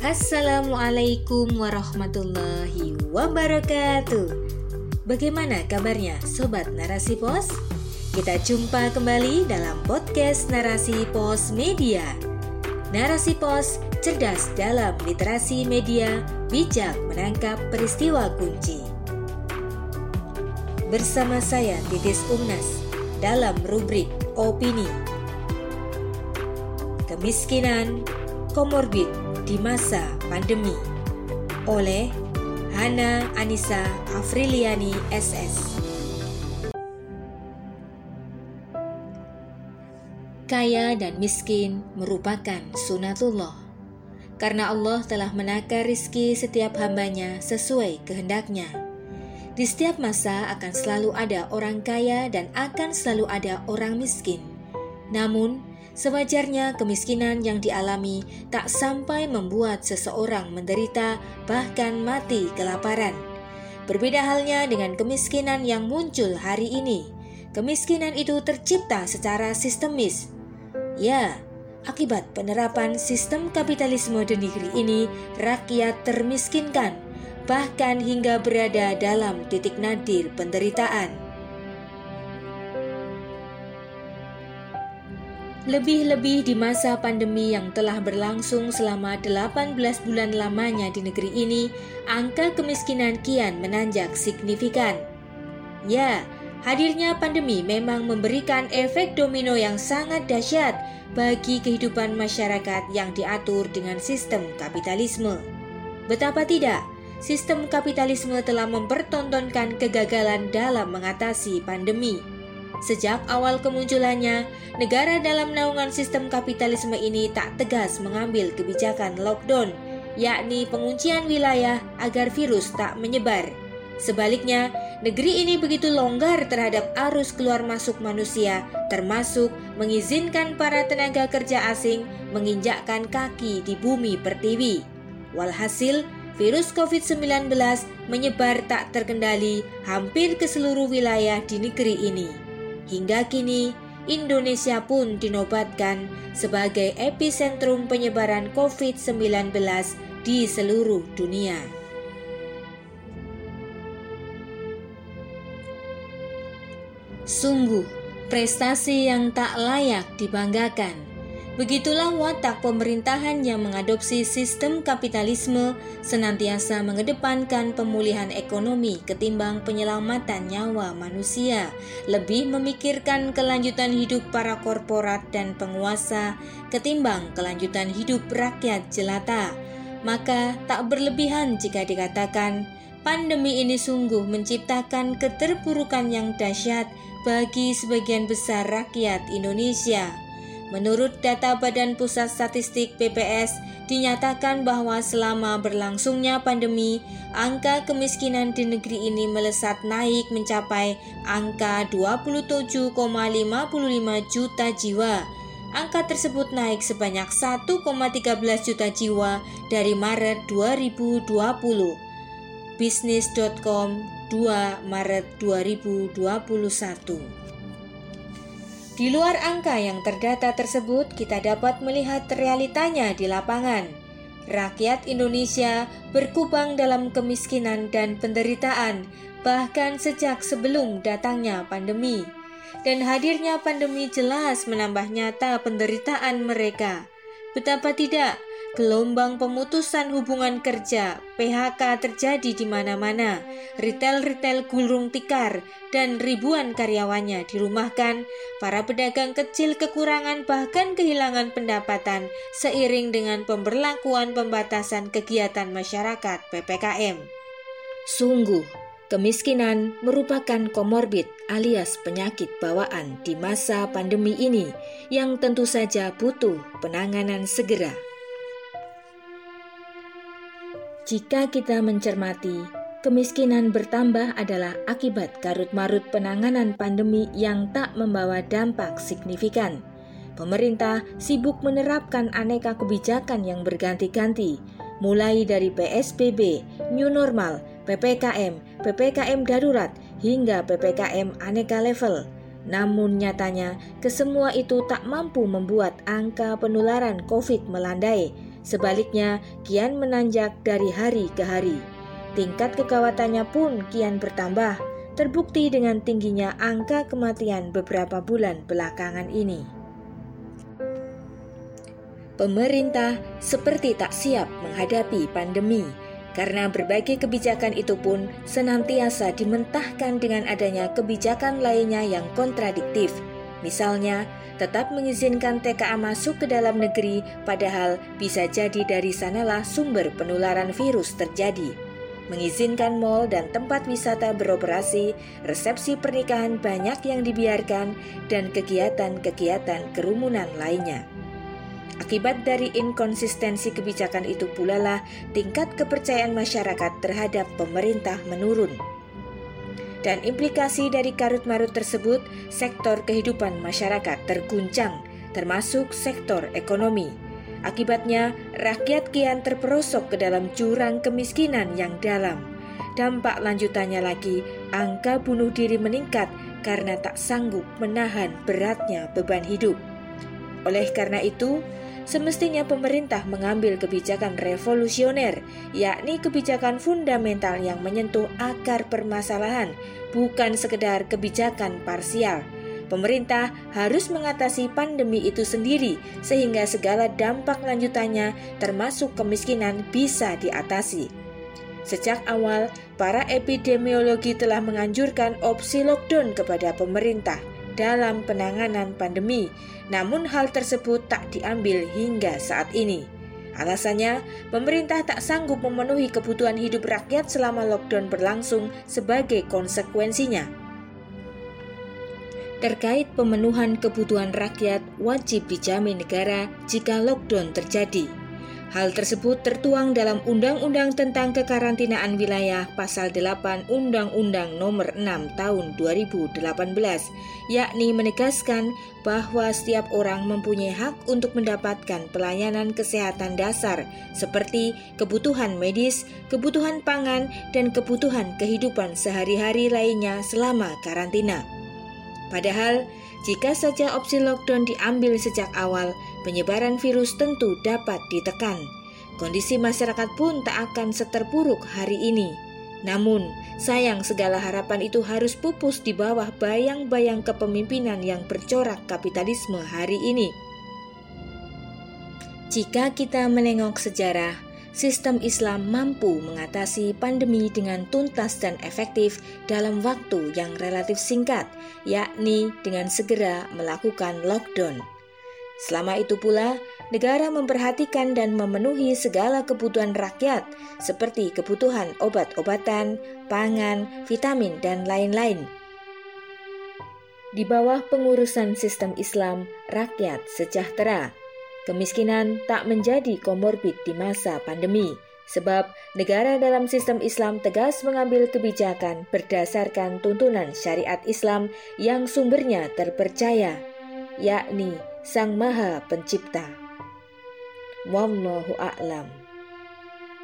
Assalamualaikum warahmatullahi wabarakatuh. Bagaimana kabarnya sobat Narasi Pos? Kita jumpa kembali dalam podcast Narasi Pos Media. Narasi Pos cerdas dalam literasi media, bijak menangkap peristiwa kunci. Bersama saya Titis Umnas dalam rubrik opini. Kemiskinan, komorbid di masa pandemi oleh Hana Anissa Afriliani SS. Kaya dan miskin merupakan sunatullah karena Allah telah menakar rizki setiap hambanya sesuai kehendaknya. Di setiap masa akan selalu ada orang kaya dan akan selalu ada orang miskin. Namun, Sewajarnya kemiskinan yang dialami tak sampai membuat seseorang menderita bahkan mati kelaparan. Berbeda halnya dengan kemiskinan yang muncul hari ini. Kemiskinan itu tercipta secara sistemis. Ya, akibat penerapan sistem kapitalisme di negeri ini, rakyat termiskinkan, bahkan hingga berada dalam titik nadir penderitaan. Lebih-lebih di masa pandemi yang telah berlangsung selama 18 bulan lamanya di negeri ini, angka kemiskinan kian menanjak signifikan. Ya, hadirnya pandemi memang memberikan efek domino yang sangat dahsyat bagi kehidupan masyarakat yang diatur dengan sistem kapitalisme. Betapa tidak, sistem kapitalisme telah mempertontonkan kegagalan dalam mengatasi pandemi. Sejak awal kemunculannya, negara dalam naungan sistem kapitalisme ini tak tegas mengambil kebijakan lockdown, yakni penguncian wilayah agar virus tak menyebar. Sebaliknya, negeri ini begitu longgar terhadap arus keluar masuk manusia, termasuk mengizinkan para tenaga kerja asing menginjakkan kaki di bumi pertiwi. Walhasil, virus COVID-19 menyebar tak terkendali hampir ke seluruh wilayah di negeri ini. Hingga kini, Indonesia pun dinobatkan sebagai epicentrum penyebaran COVID-19 di seluruh dunia. Sungguh, prestasi yang tak layak dibanggakan Begitulah watak pemerintahan yang mengadopsi sistem kapitalisme senantiasa mengedepankan pemulihan ekonomi ketimbang penyelamatan nyawa manusia, lebih memikirkan kelanjutan hidup para korporat dan penguasa ketimbang kelanjutan hidup rakyat jelata. Maka tak berlebihan jika dikatakan pandemi ini sungguh menciptakan keterpurukan yang dahsyat bagi sebagian besar rakyat Indonesia Menurut data Badan Pusat Statistik BPS, dinyatakan bahwa selama berlangsungnya pandemi, angka kemiskinan di negeri ini melesat naik mencapai angka 27,55 juta jiwa. Angka tersebut naik sebanyak 1,13 juta jiwa dari Maret 2020. Bisnis.com 2 Maret 2021 di luar angka yang terdata tersebut, kita dapat melihat realitanya di lapangan. Rakyat Indonesia berkubang dalam kemiskinan dan penderitaan, bahkan sejak sebelum datangnya pandemi. Dan hadirnya pandemi jelas menambah nyata penderitaan mereka. Betapa tidak, Gelombang pemutusan hubungan kerja PHK terjadi di mana-mana. Retail-retail gulung tikar dan ribuan karyawannya dirumahkan. Para pedagang kecil kekurangan bahkan kehilangan pendapatan seiring dengan pemberlakuan pembatasan kegiatan masyarakat PPKM. Sungguh, kemiskinan merupakan komorbid alias penyakit bawaan di masa pandemi ini yang tentu saja butuh penanganan segera. Jika kita mencermati, kemiskinan bertambah adalah akibat karut-marut penanganan pandemi yang tak membawa dampak signifikan. Pemerintah sibuk menerapkan aneka kebijakan yang berganti-ganti, mulai dari PSBB, New Normal, PPKM, PPKM darurat, hingga PPKM aneka level. Namun nyatanya, kesemua itu tak mampu membuat angka penularan COVID melandai Sebaliknya, kian menanjak dari hari ke hari. Tingkat kekawatannya pun kian bertambah, terbukti dengan tingginya angka kematian beberapa bulan belakangan ini. Pemerintah seperti tak siap menghadapi pandemi karena berbagai kebijakan itu pun senantiasa dimentahkan dengan adanya kebijakan lainnya yang kontradiktif. Misalnya, tetap mengizinkan TKA masuk ke dalam negeri padahal bisa jadi dari sanalah sumber penularan virus terjadi. Mengizinkan mal dan tempat wisata beroperasi, resepsi pernikahan banyak yang dibiarkan, dan kegiatan-kegiatan kerumunan lainnya. Akibat dari inkonsistensi kebijakan itu pula lah tingkat kepercayaan masyarakat terhadap pemerintah menurun. Dan implikasi dari karut-marut tersebut, sektor kehidupan masyarakat terguncang, termasuk sektor ekonomi. Akibatnya, rakyat kian terperosok ke dalam jurang kemiskinan yang dalam. Dampak lanjutannya lagi, angka bunuh diri meningkat karena tak sanggup menahan beratnya beban hidup. Oleh karena itu, semestinya pemerintah mengambil kebijakan revolusioner, yakni kebijakan fundamental yang menyentuh akar permasalahan, bukan sekedar kebijakan parsial. Pemerintah harus mengatasi pandemi itu sendiri sehingga segala dampak lanjutannya termasuk kemiskinan bisa diatasi. Sejak awal, para epidemiologi telah menganjurkan opsi lockdown kepada pemerintah dalam penanganan pandemi, namun hal tersebut tak diambil hingga saat ini. Alasannya, pemerintah tak sanggup memenuhi kebutuhan hidup rakyat selama lockdown berlangsung sebagai konsekuensinya. Terkait pemenuhan kebutuhan rakyat wajib dijamin negara jika lockdown terjadi. Hal tersebut tertuang dalam Undang-Undang tentang Kekarantinaan Wilayah Pasal 8 Undang-Undang Nomor 6 Tahun 2018, yakni menegaskan bahwa setiap orang mempunyai hak untuk mendapatkan pelayanan kesehatan dasar seperti kebutuhan medis, kebutuhan pangan, dan kebutuhan kehidupan sehari-hari lainnya selama karantina. Padahal, jika saja opsi lockdown diambil sejak awal, penyebaran virus tentu dapat ditekan. Kondisi masyarakat pun tak akan seterpuruk hari ini. Namun, sayang segala harapan itu harus pupus di bawah bayang-bayang kepemimpinan yang bercorak kapitalisme hari ini. Jika kita menengok sejarah, sistem Islam mampu mengatasi pandemi dengan tuntas dan efektif dalam waktu yang relatif singkat, yakni dengan segera melakukan lockdown. Selama itu pula, negara memperhatikan dan memenuhi segala kebutuhan rakyat, seperti kebutuhan obat-obatan, pangan, vitamin, dan lain-lain. Di bawah pengurusan sistem Islam, rakyat sejahtera Kemiskinan tak menjadi komorbid di masa pandemi, sebab negara dalam sistem Islam tegas mengambil kebijakan berdasarkan tuntunan syariat Islam yang sumbernya terpercaya, yakni Sang Maha Pencipta. Wallahu a'lam.